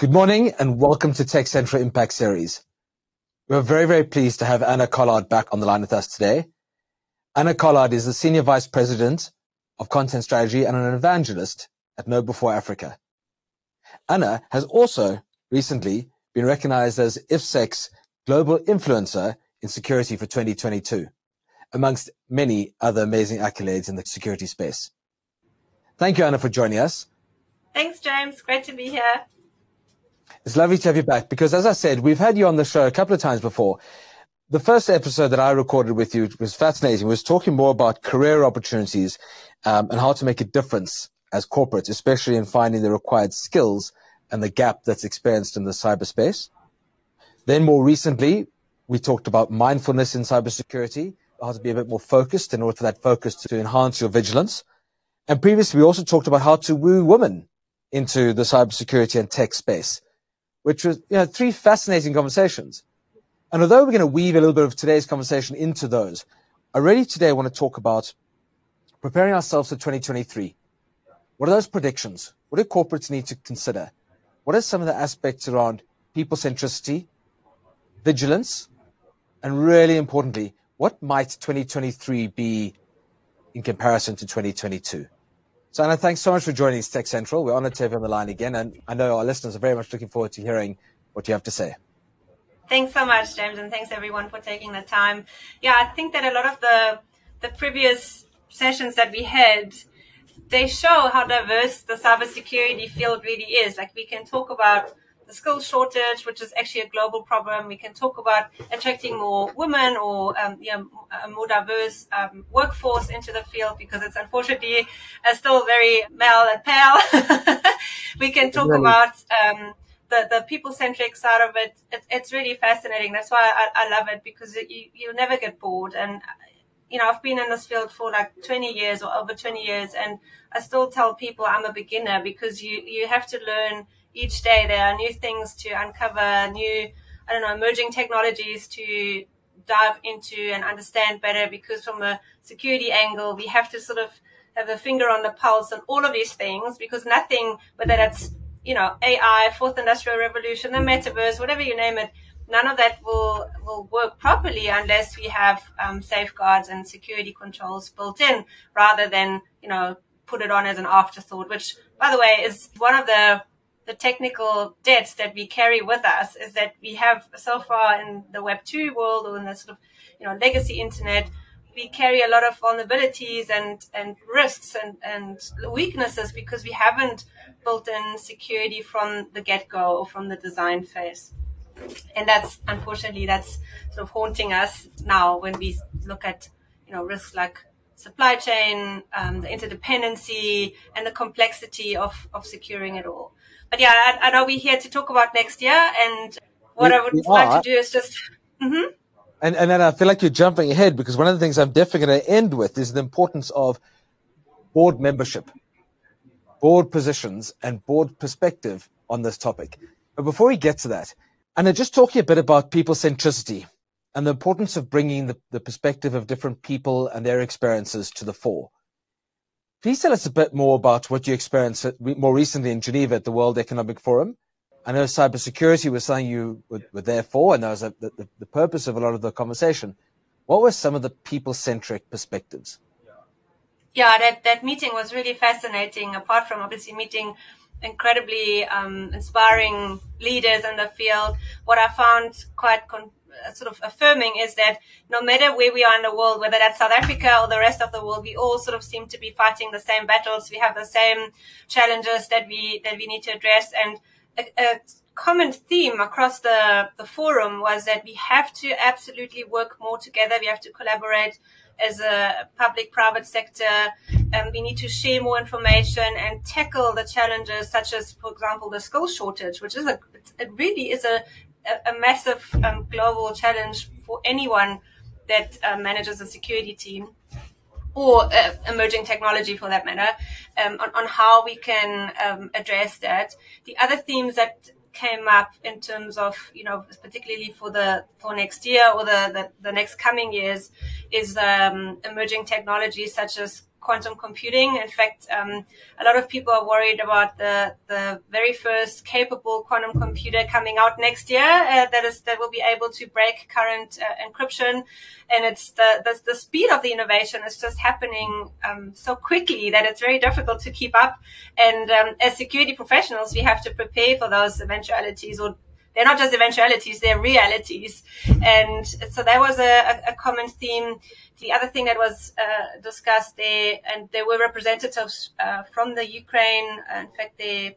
Good morning and welcome to Tech Central Impact Series. We're very, very pleased to have Anna Collard back on the line with us today. Anna Collard is the Senior Vice President of Content Strategy and an evangelist at KnowBe4 Africa. Anna has also recently been recognized as IFSEC's Global Influencer in Security for 2022, amongst many other amazing accolades in the security space. Thank you, Anna, for joining us. Thanks, James. Great to be here. It's lovely to have you back because, as I said, we've had you on the show a couple of times before. The first episode that I recorded with you was fascinating. Was talking more about career opportunities um, and how to make a difference as corporates, especially in finding the required skills and the gap that's experienced in the cyberspace. Then more recently, we talked about mindfulness in cybersecurity, how to be a bit more focused in order for that focus to enhance your vigilance. And previously, we also talked about how to woo women into the cybersecurity and tech space which was you know, three fascinating conversations. And although we're going to weave a little bit of today's conversation into those, I really today want to talk about preparing ourselves for 2023. What are those predictions? What do corporates need to consider? What are some of the aspects around people centricity, vigilance, and really importantly, what might 2023 be in comparison to 2022? So, Anna, thanks so much for joining Tech Central. We're honored to have you on the line again, and I know our listeners are very much looking forward to hearing what you have to say. Thanks so much, James, and thanks everyone for taking the time. Yeah, I think that a lot of the the previous sessions that we had, they show how diverse the cybersecurity field really is. Like we can talk about the skills shortage, which is actually a global problem. We can talk about attracting more women or um, you know, a more diverse um, workforce into the field because it's unfortunately uh, still very male and pale. we can talk really? about um, the, the people centric side of it. it. It's really fascinating. That's why I, I love it because it, you, you never get bored. And, you know, I've been in this field for like 20 years or over 20 years and I still tell people I'm a beginner because you, you have to learn – each day. There are new things to uncover, new, I don't know, emerging technologies to dive into and understand better because from a security angle, we have to sort of have the finger on the pulse on all of these things because nothing, whether that's, you know, AI, fourth industrial revolution, the metaverse, whatever you name it, none of that will, will work properly unless we have um, safeguards and security controls built in rather than, you know, put it on as an afterthought, which by the way is one of the the technical debts that we carry with us is that we have so far in the Web 2 world or in the sort of, you know, legacy internet, we carry a lot of vulnerabilities and, and risks and, and weaknesses because we haven't built in security from the get go or from the design phase. And that's, unfortunately, that's sort of haunting us now when we look at, you know, risks like supply chain, um, the interdependency and the complexity of, of securing it all. But yeah, I, I, know we're here to talk about next year, and what we, I would like to do is just. Mm-hmm. And and then I feel like you're jumping ahead because one of the things I'm definitely going to end with is the importance of board membership, board positions, and board perspective on this topic. But before we get to that, and just talking a bit about people centricity and the importance of bringing the, the perspective of different people and their experiences to the fore. Please tell us a bit more about what you experienced more recently in Geneva at the World Economic Forum. I know cybersecurity was something you were, were there for, and that was a, the, the purpose of a lot of the conversation. What were some of the people-centric perspectives? Yeah, that, that meeting was really fascinating. Apart from obviously meeting incredibly um, inspiring leaders in the field, what I found quite con- sort of affirming is that no matter where we are in the world, whether that's South Africa or the rest of the world, we all sort of seem to be fighting the same battles. We have the same challenges that we that we need to address, and a, a common theme across the the forum was that we have to absolutely work more together. We have to collaborate as a public-private sector. Um, we need to share more information and tackle the challenges such as, for example, the skill shortage, which is a, it really is a, a, a massive um, global challenge for anyone that uh, manages a security team or uh, emerging technology for that matter, um, on, on, how we can um, address that. The other themes that came up in terms of, you know, particularly for the for next year or the the, the next coming years, is um, emerging technologies such as quantum computing. In fact, um, a lot of people are worried about the, the very first capable quantum computer coming out next year uh, that is that will be able to break current uh, encryption. And it's the, the, the speed of the innovation is just happening um, so quickly that it's very difficult to keep up. And um, as security professionals, we have to prepare for those eventualities or they're not just eventualities, they're realities. And so that was a, a common theme. The other thing that was uh, discussed there, and there were representatives uh, from the Ukraine. In fact, their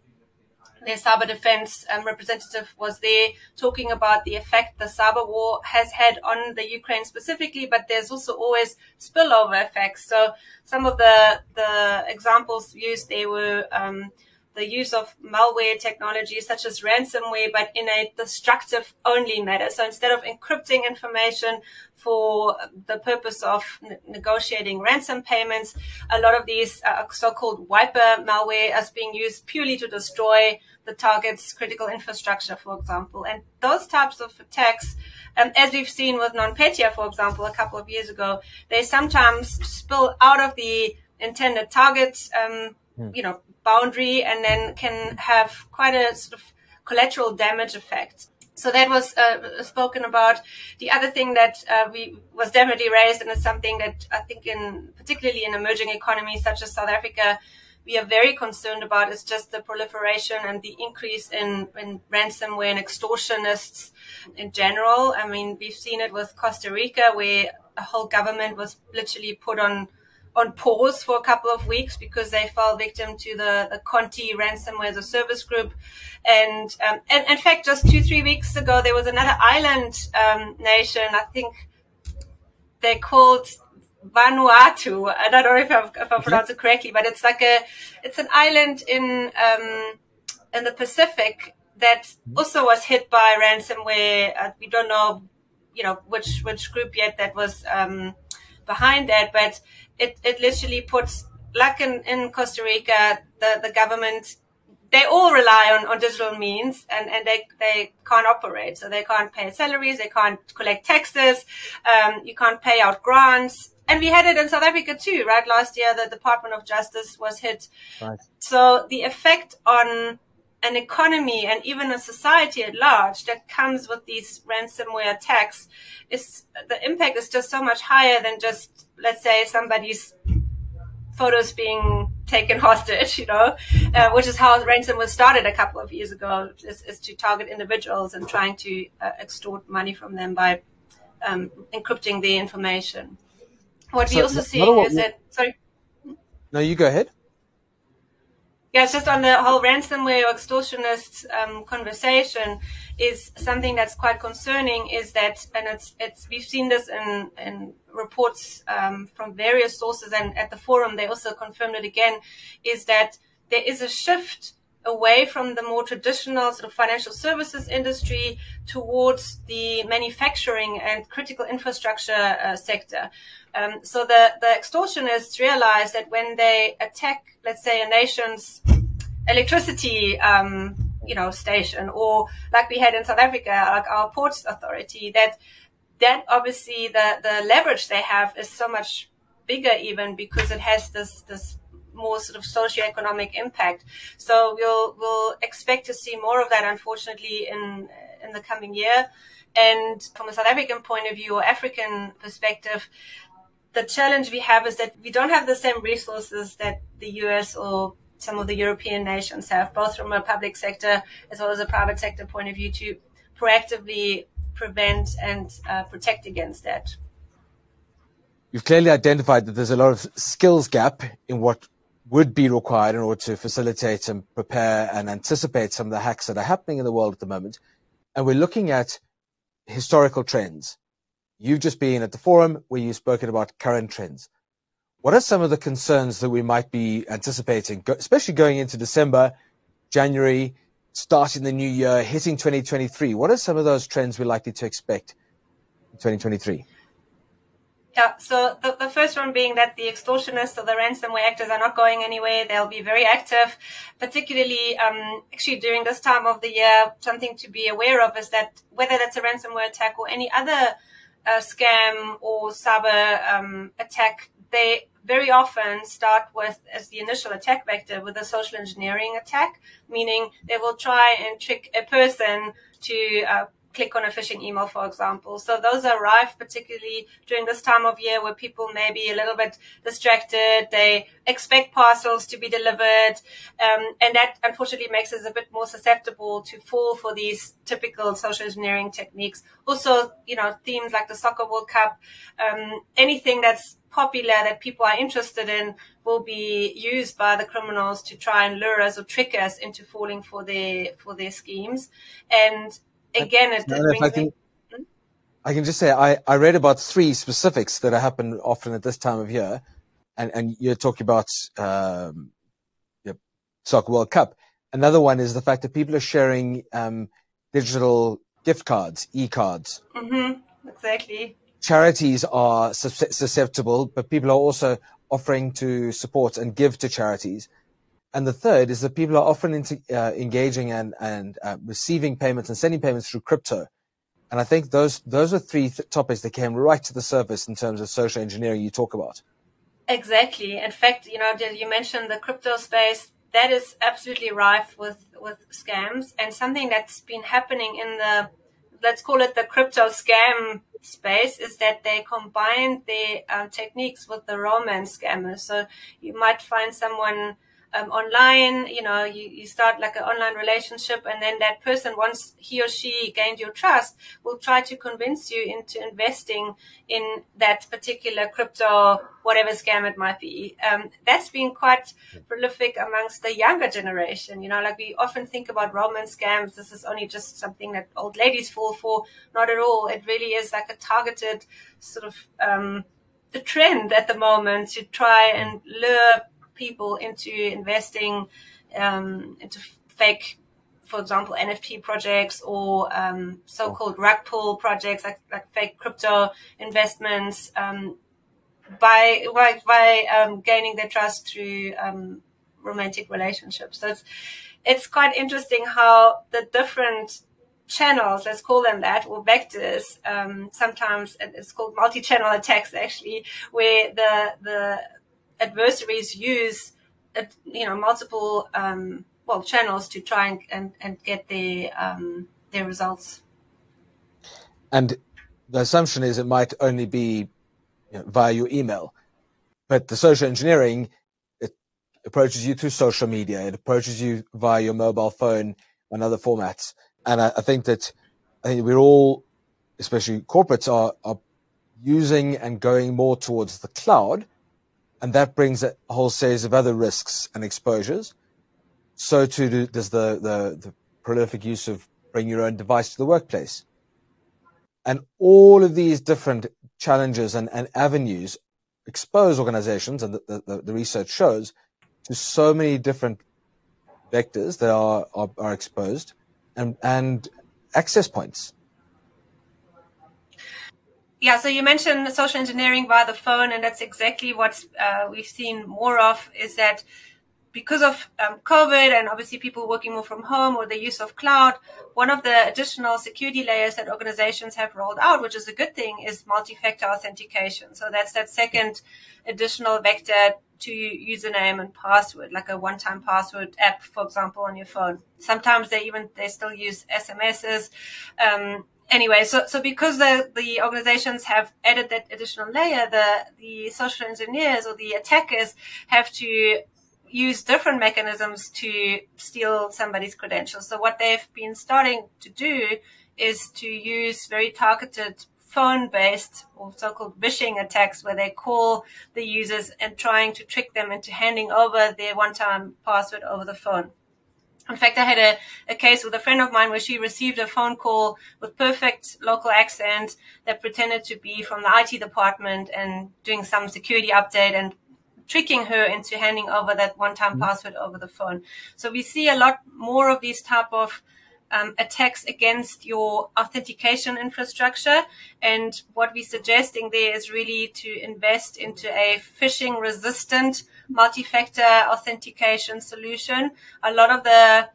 their cyber defense um, representative was there talking about the effect the cyber war has had on the Ukraine specifically, but there's also always spillover effects. So some of the the examples used there were um, the use of malware technology such as ransomware, but in a destructive only manner. So instead of encrypting information for the purpose of n- negotiating ransom payments, a lot of these uh, so-called wiper malware is being used purely to destroy the target's critical infrastructure, for example. And those types of attacks, um, as we've seen with NotPetya, for example, a couple of years ago, they sometimes spill out of the intended target, um. You know, boundary and then can have quite a sort of collateral damage effect. So that was uh, spoken about. The other thing that uh, we was definitely raised, and it's something that I think, in particularly in emerging economies such as South Africa, we are very concerned about is just the proliferation and the increase in, in ransomware and extortionists in general. I mean, we've seen it with Costa Rica, where a whole government was literally put on on pause for a couple of weeks because they fell victim to the, the Conti ransomware as a service group. And, um, and in fact, just two, three weeks ago, there was another island um, nation, I think they're called Vanuatu. I don't know if I've, if I pronounced it correctly, but it's like a, it's an island in, um, in the Pacific that also was hit by ransomware. Uh, we don't know, you know, which, which group yet that was, um, behind that, but it, it literally puts, like in, in Costa Rica, the, the government, they all rely on, on digital means and, and they, they can't operate. So they can't pay salaries, they can't collect taxes, um, you can't pay out grants. And we had it in South Africa too, right? Last year, the Department of Justice was hit. Right. So the effect on an economy and even a society at large that comes with these ransomware attacks is the impact is just so much higher than just let's say somebody's photos being taken hostage, you know, uh, which is how ransom was started a couple of years ago, is, is to target individuals and trying to uh, extort money from them by um, encrypting the information. What so, we also see is that, sorry. No, you go ahead. Yeah, it's just on the whole ransomware or extortionist um, conversation is something that's quite concerning. Is that, and it's it's we've seen this in in reports um, from various sources, and at the forum they also confirmed it again. Is that there is a shift away from the more traditional sort of financial services industry towards the manufacturing and critical infrastructure uh, sector. Um, so the, the extortionists realize that when they attack, let's say, a nation's electricity, um, you know, station, or like we had in South Africa, like our ports authority, that that obviously the the leverage they have is so much bigger even because it has this this more sort of socio-economic impact. So we'll we'll expect to see more of that, unfortunately, in in the coming year. And from a South African point of view or African perspective, the challenge we have is that we don't have the same resources that the US or some of the European nations have, both from a public sector as well as a private sector point of view, to proactively prevent and uh, protect against that. You've clearly identified that there's a lot of skills gap in what would be required in order to facilitate and prepare and anticipate some of the hacks that are happening in the world at the moment. And we're looking at historical trends. You've just been at the forum where you've spoken about current trends. What are some of the concerns that we might be anticipating, especially going into December, January, starting the new year, hitting 2023? What are some of those trends we're likely to expect in 2023? Yeah, so the, the first one being that the extortionists or the ransomware actors are not going anywhere. They'll be very active, particularly um, actually during this time of the year. Something to be aware of is that whether that's a ransomware attack or any other uh, scam or cyber um, attack, they very often start with as the initial attack vector with a social engineering attack, meaning they will try and trick a person to uh, click on a phishing email, for example. So those are rife, particularly during this time of year where people may be a little bit distracted. They expect parcels to be delivered. Um, and that unfortunately makes us a bit more susceptible to fall for these typical social engineering techniques. Also, you know, themes like the soccer World Cup, um, anything that's popular that people are interested in will be used by the criminals to try and lure us or trick us into falling for their for their schemes. And again, it, it I can, me- I can just say I, I read about three specifics that happen often at this time of year, and and you're talking about um, the soccer World Cup. Another one is the fact that people are sharing um, digital gift cards, e-cards. Mm-hmm. Exactly. Charities are susceptible, but people are also offering to support and give to charities. And the third is that people are often into, uh, engaging and, and uh, receiving payments and sending payments through crypto. And I think those those are three th- topics that came right to the surface in terms of social engineering you talk about. Exactly. In fact, you know, you mentioned the crypto space. That is absolutely rife with with scams, and something that's been happening in the let's call it the crypto scam space is that they combine the um, techniques with the romance scammers. So you might find someone um, online, you know, you, you start like an online relationship and then that person, once he or she gained your trust, will try to convince you into investing in that particular crypto, whatever scam it might be. Um, that's been quite prolific amongst the younger generation. You know, like we often think about romance scams. This is only just something that old ladies fall for. Not at all. It really is like a targeted sort of, um, the trend at the moment to try and lure people into investing um, into fake, for example, NFT projects or um, so-called rug pull projects like, like fake crypto investments um, by by, by um, gaining their trust through um, romantic relationships. So it's it's quite interesting how the different channels, let's call them that, or vectors. Um, sometimes it's called multi-channel attacks, actually, where the the adversaries use, uh, you know, multiple um, well channels to try and and, and get their um, their results. And the assumption is it might only be you know, via your email, but the social engineering it approaches you through social media. It approaches you via your mobile phone and other formats. And I, I think that I think we're all, especially corporates, are, are using and going more towards the cloud and that brings a whole series of other risks and exposures. So too does the, the, the prolific use of bring your own device to the workplace. And all of these different challenges and, and avenues expose organizations, and the, the, the, research shows, to so many different vectors that are, are, are exposed and, and access points yeah, so you mentioned social engineering via the phone, and that's exactly what uh, we've seen more of. Is that because of um, COVID and obviously people working more from home or the use of cloud, one of the additional security layers that organizations have rolled out, which is a good thing, is multi-factor authentication. So that's that second additional vector to username and password, like a one-time password app, for example, on your phone. Sometimes they even they still use SMSs. Um, anyway, so so because the the organizations have added that additional layer, the the social engineers or the attackers have to use different mechanisms to steal somebody's credentials. So what they've been starting to do is to use very targeted phone-based or so-called vishing attacks where they call the users and trying to trick them into handing over their one-time password over the phone. In fact, I had a, a case with a friend of mine where she received a phone call with perfect local accent that pretended to be from the IT department and doing some security update and tricking her into handing over that one-time mm-hmm. password over the phone. So we see a lot more of these type of um, attacks against your authentication infrastructure. And what we're suggesting there is really to invest into a phishing resistant multi-factor authentication solution. A lot of the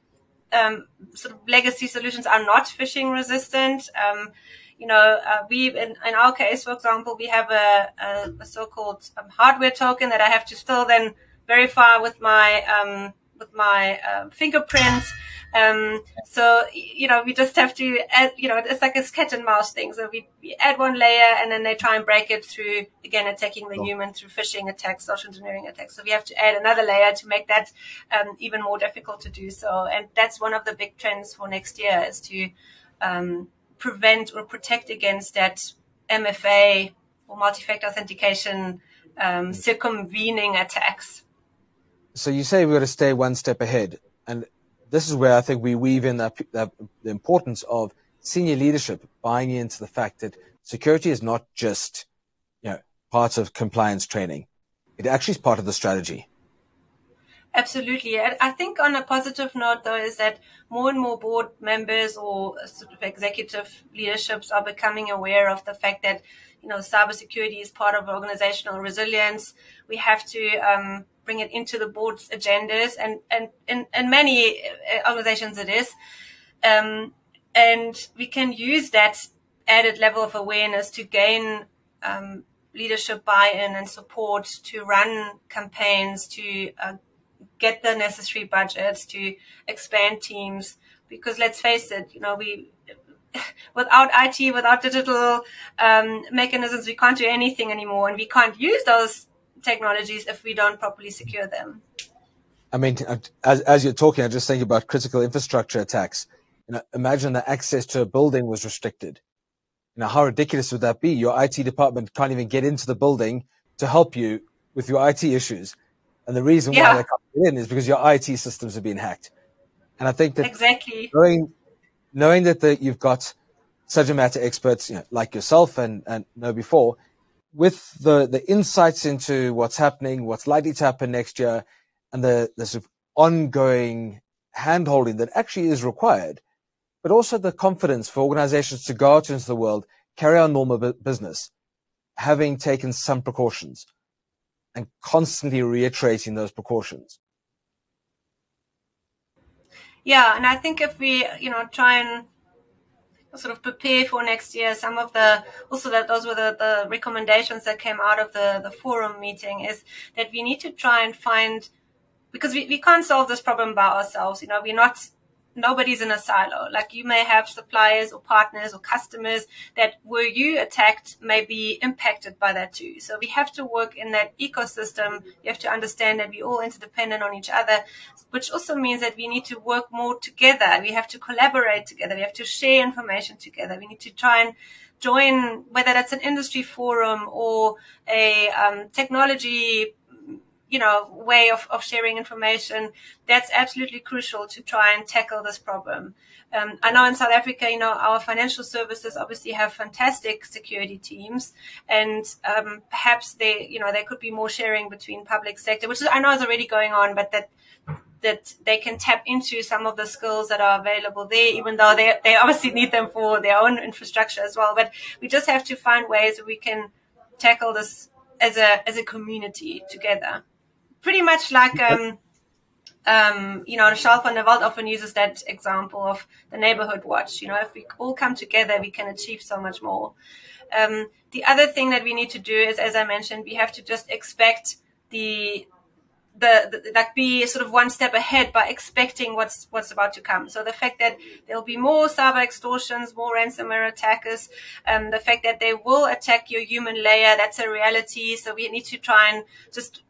um, sort of legacy solutions are not phishing resistant. Um, you know, uh, we in, in, our case, for example, we have a, a, a so-called um, hardware token that I have to still then verify with my um, with my uh, fingerprints. Um, so, you know, we just have to add, you know, it's like a cat and mouse thing. So we, we add one layer and then they try and break it through, again, attacking the human through phishing attacks, social engineering attacks. So we have to add another layer to make that, um, even more difficult to do so. And that's one of the big trends for next year is to, um, prevent or protect against that MFA or multi-factor authentication, um, circumvening attacks. So you say we've got to stay one step ahead. And this is where I think we weave in the, the, the importance of senior leadership buying into the fact that security is not just, you know, part of compliance training. It actually is part of the strategy. Absolutely. I think on a positive note, though, is that more and more board members or sort of executive leaderships are becoming aware of the fact that, you know, cybersecurity is part of organizational resilience. We have to um, bring it into the board's agendas, and and in, in many uh, organizations it is. Um, and we can use that added level of awareness to gain um, leadership buy-in and support to run campaigns to uh, get the necessary budgets to expand teams because let's face it you know we without IT, without digital um, mechanisms, we can't do anything anymore, and we can't use those technologies if we don't properly secure them. I mean, uh, as, as you're talking, I'm just thinking about critical infrastructure attacks. You know, imagine that access to a building was restricted. You know, how ridiculous would that be? Your IT department can't even get into the building to help you with your IT issues. And the reason yeah. why they can't get in is because your IT systems have been hacked. And I think that exactly knowing, knowing that the, you've got subject matter experts you know, like yourself and, and KnowBe4 with the, the insights into what's happening, what's likely to happen next year, and the, the sort of ongoing handholding that actually is required, but also the confidence for organizations to go out into the world, carry on normal business, having taken some precautions and constantly reiterating those precautions. Yeah, and I think if we, you know, try and sort of prepare for next year. Some of the also that those were the, the recommendations that came out of the the forum meeting is that we need to try and find because we, we can't solve this problem by ourselves. You know, we're not nobody's in a silo. Like you may have suppliers or partners or customers that were you attacked may be impacted by that too. So we have to work in that ecosystem. You have to understand that we're all interdependent on each other, which also means that we need to work more together. We have to collaborate together. We have to share information together. We need to try and join, whether that's an industry forum or a um, technology you know, way of, of sharing information. That's absolutely crucial to try and tackle this problem. Um, I know in South Africa, you know, our financial services obviously have fantastic security teams, and um, perhaps they, you know, there could be more sharing between public sector, which is, I know is already going on, but that that they can tap into some of the skills that are available there, even though they they obviously need them for their own infrastructure as well. But we just have to find ways that we can tackle this as a as a community together pretty much like um, um, you know, Charles van der Walt often uses that example of the neighborhood watch. You know, if we all come together, we can achieve so much more. Um, the other thing that we need to do is, as I mentioned, we have to just expect the, the, the, like be sort of one step ahead by expecting what's what's about to come. So the fact that there'll be more cyber extortions, more ransomware attackers, um, the fact that they will attack your human layer, that's a reality. So we need to try and just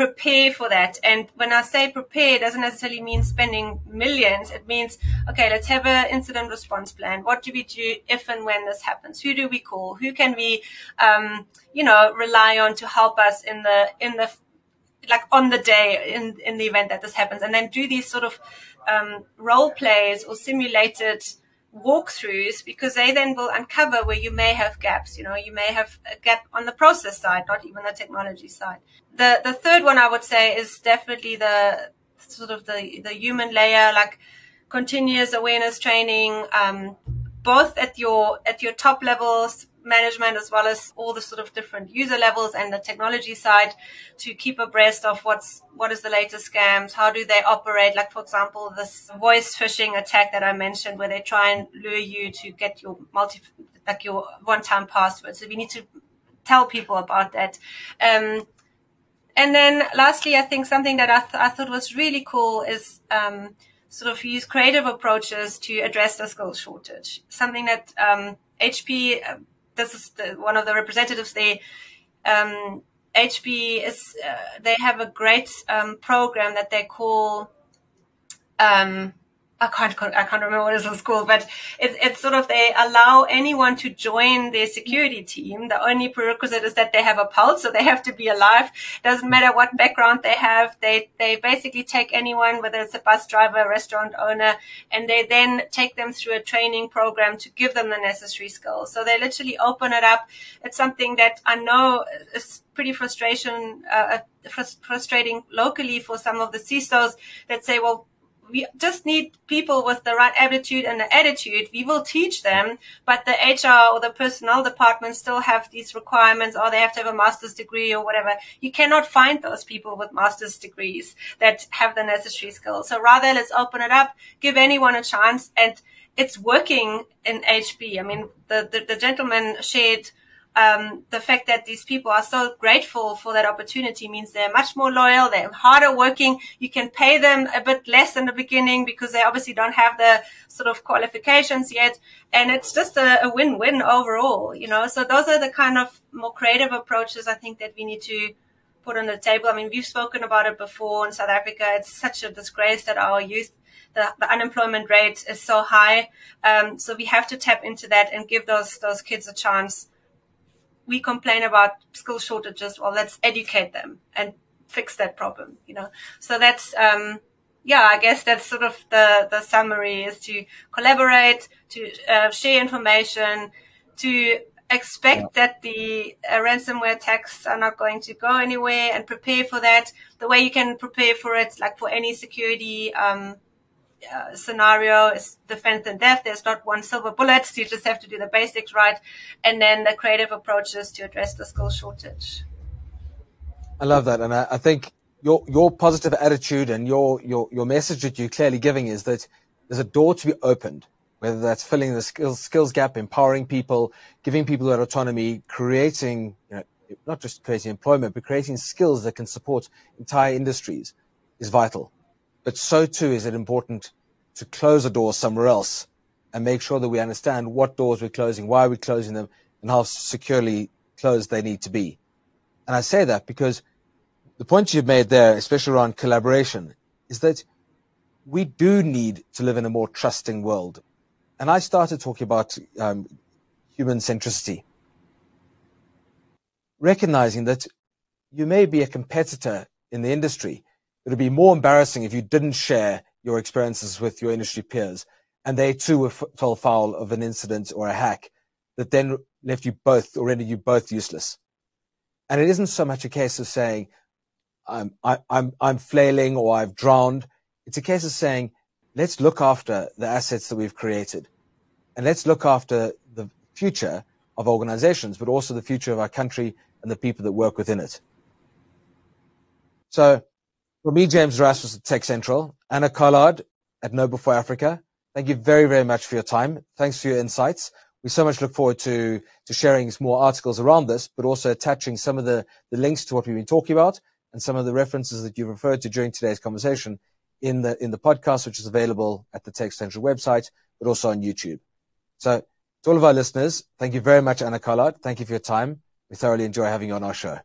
prepare for that. And when I say prepare, it doesn't necessarily mean spending millions. It means, okay, let's have an incident response plan. What do we do if and when this happens? Who do we call? Who can we, um, you know, rely on to help us in the, in the, like on the day in, in the event that this happens? And then do these sort of, um, role plays or simulated, walkthroughs because they then will uncover where you may have gaps. You know, you may have a gap on the process side, not even the technology side. The the third one I would say is definitely the sort of the the human layer, like continuous awareness training, um, both at your at your top levels management as well as all the sort of different user levels and the technology side to keep abreast of what's what is the latest scams how do they operate like for example this voice phishing attack that i mentioned where they try and lure you to get your multi like your one-time password. So we need to tell people about that. Um, and then lastly, I think something that I, th- I thought was really cool is um, sort of use creative approaches to address the skills shortage. Something that um, HP, this is the, one of the representatives there. Um, is uh, they have a great um, program that they call um, I can't, I can't remember what it was called, but it's, it's sort of, they allow anyone to join their security team. The only prerequisite is that they have a pulse, so they have to be alive. Doesn't matter what background they have. They, they basically take anyone, whether it's a bus driver, restaurant owner, and they then take them through a training program to give them the necessary skills. So they literally open it up. It's something that I know is pretty frustration, uh, frustrating locally for some of the CISOs that say, well, we just need people with the right attitude and the attitude. We will teach them, but the HR or the personnel department still have these requirements or they have to have a master's degree or whatever. You cannot find those people with master's degrees that have the necessary skills. So rather let's open it up, give anyone a chance and it's working in HP. I mean, the, the, the gentleman shared um, the fact that these people are so grateful for that opportunity means they're much more loyal, they're harder working. You can pay them a bit less in the beginning because they obviously don't have the sort of qualifications yet. And it's just a, a win-win overall, you know. So those are the kind of more creative approaches I think that we need to put on the table. I mean, we've spoken about it before in South Africa. It's such a disgrace that our youth the, the, unemployment rate is so high. Um, so we have to tap into that and give those those kids a chance we complain about skill shortages. Well, let's educate them and fix that problem, you know? So that's, um, yeah, I guess that's sort of the, the summary is to collaborate, to uh, share information, to expect yeah. that the uh, ransomware attacks are not going to go anywhere and prepare for that. The way you can prepare for it, like for any security, um, uh, scenario is defense in depth. There's not one silver bullet. You just have to do the basics right. And then the creative approaches to address the skill shortage. I love that. And I, I think your, your positive attitude and your, your, your message that you're clearly giving is that there's a door to be opened, whether that's filling the skills, skills gap, empowering people, giving people that autonomy, creating, you know, not just creating employment, but creating skills that can support entire industries is vital but so too is it important to close a door somewhere else and make sure that we understand what doors we're closing, why we're closing them, and how securely closed they need to be. And I say that because the point you've made there, especially around collaboration, is that we do need to live in a more trusting world. And I started talking about um, human centricity, recognizing that you may be a competitor in the industry, it would be more embarrassing if you didn't share your experiences with your industry peers and they too were f- fell foul of an incident or a hack that then left you both or rendered you both useless. And it isn't so much a case of saying, I'm, i am I'm flailing or I've drowned. It's a case of saying, let's look after the assets that we've created and let's look after the future of organizations, but also the future of our country and the people that work within it. So for me, James Erasmus at Tech Central, Anna Collard at KnowBe4 Africa. Thank you very, very much for your time. Thanks for your insights. We so much look forward to, to sharing some more articles around this, but also attaching some of the, the links to what we've been talking about and some of the references that you've referred to during today's conversation in the, in the podcast, which is available at the Tech Central website, but also on YouTube. So to all of our listeners, thank you very much, Anna Collard. Thank you for your time. We thoroughly enjoy having you on our show.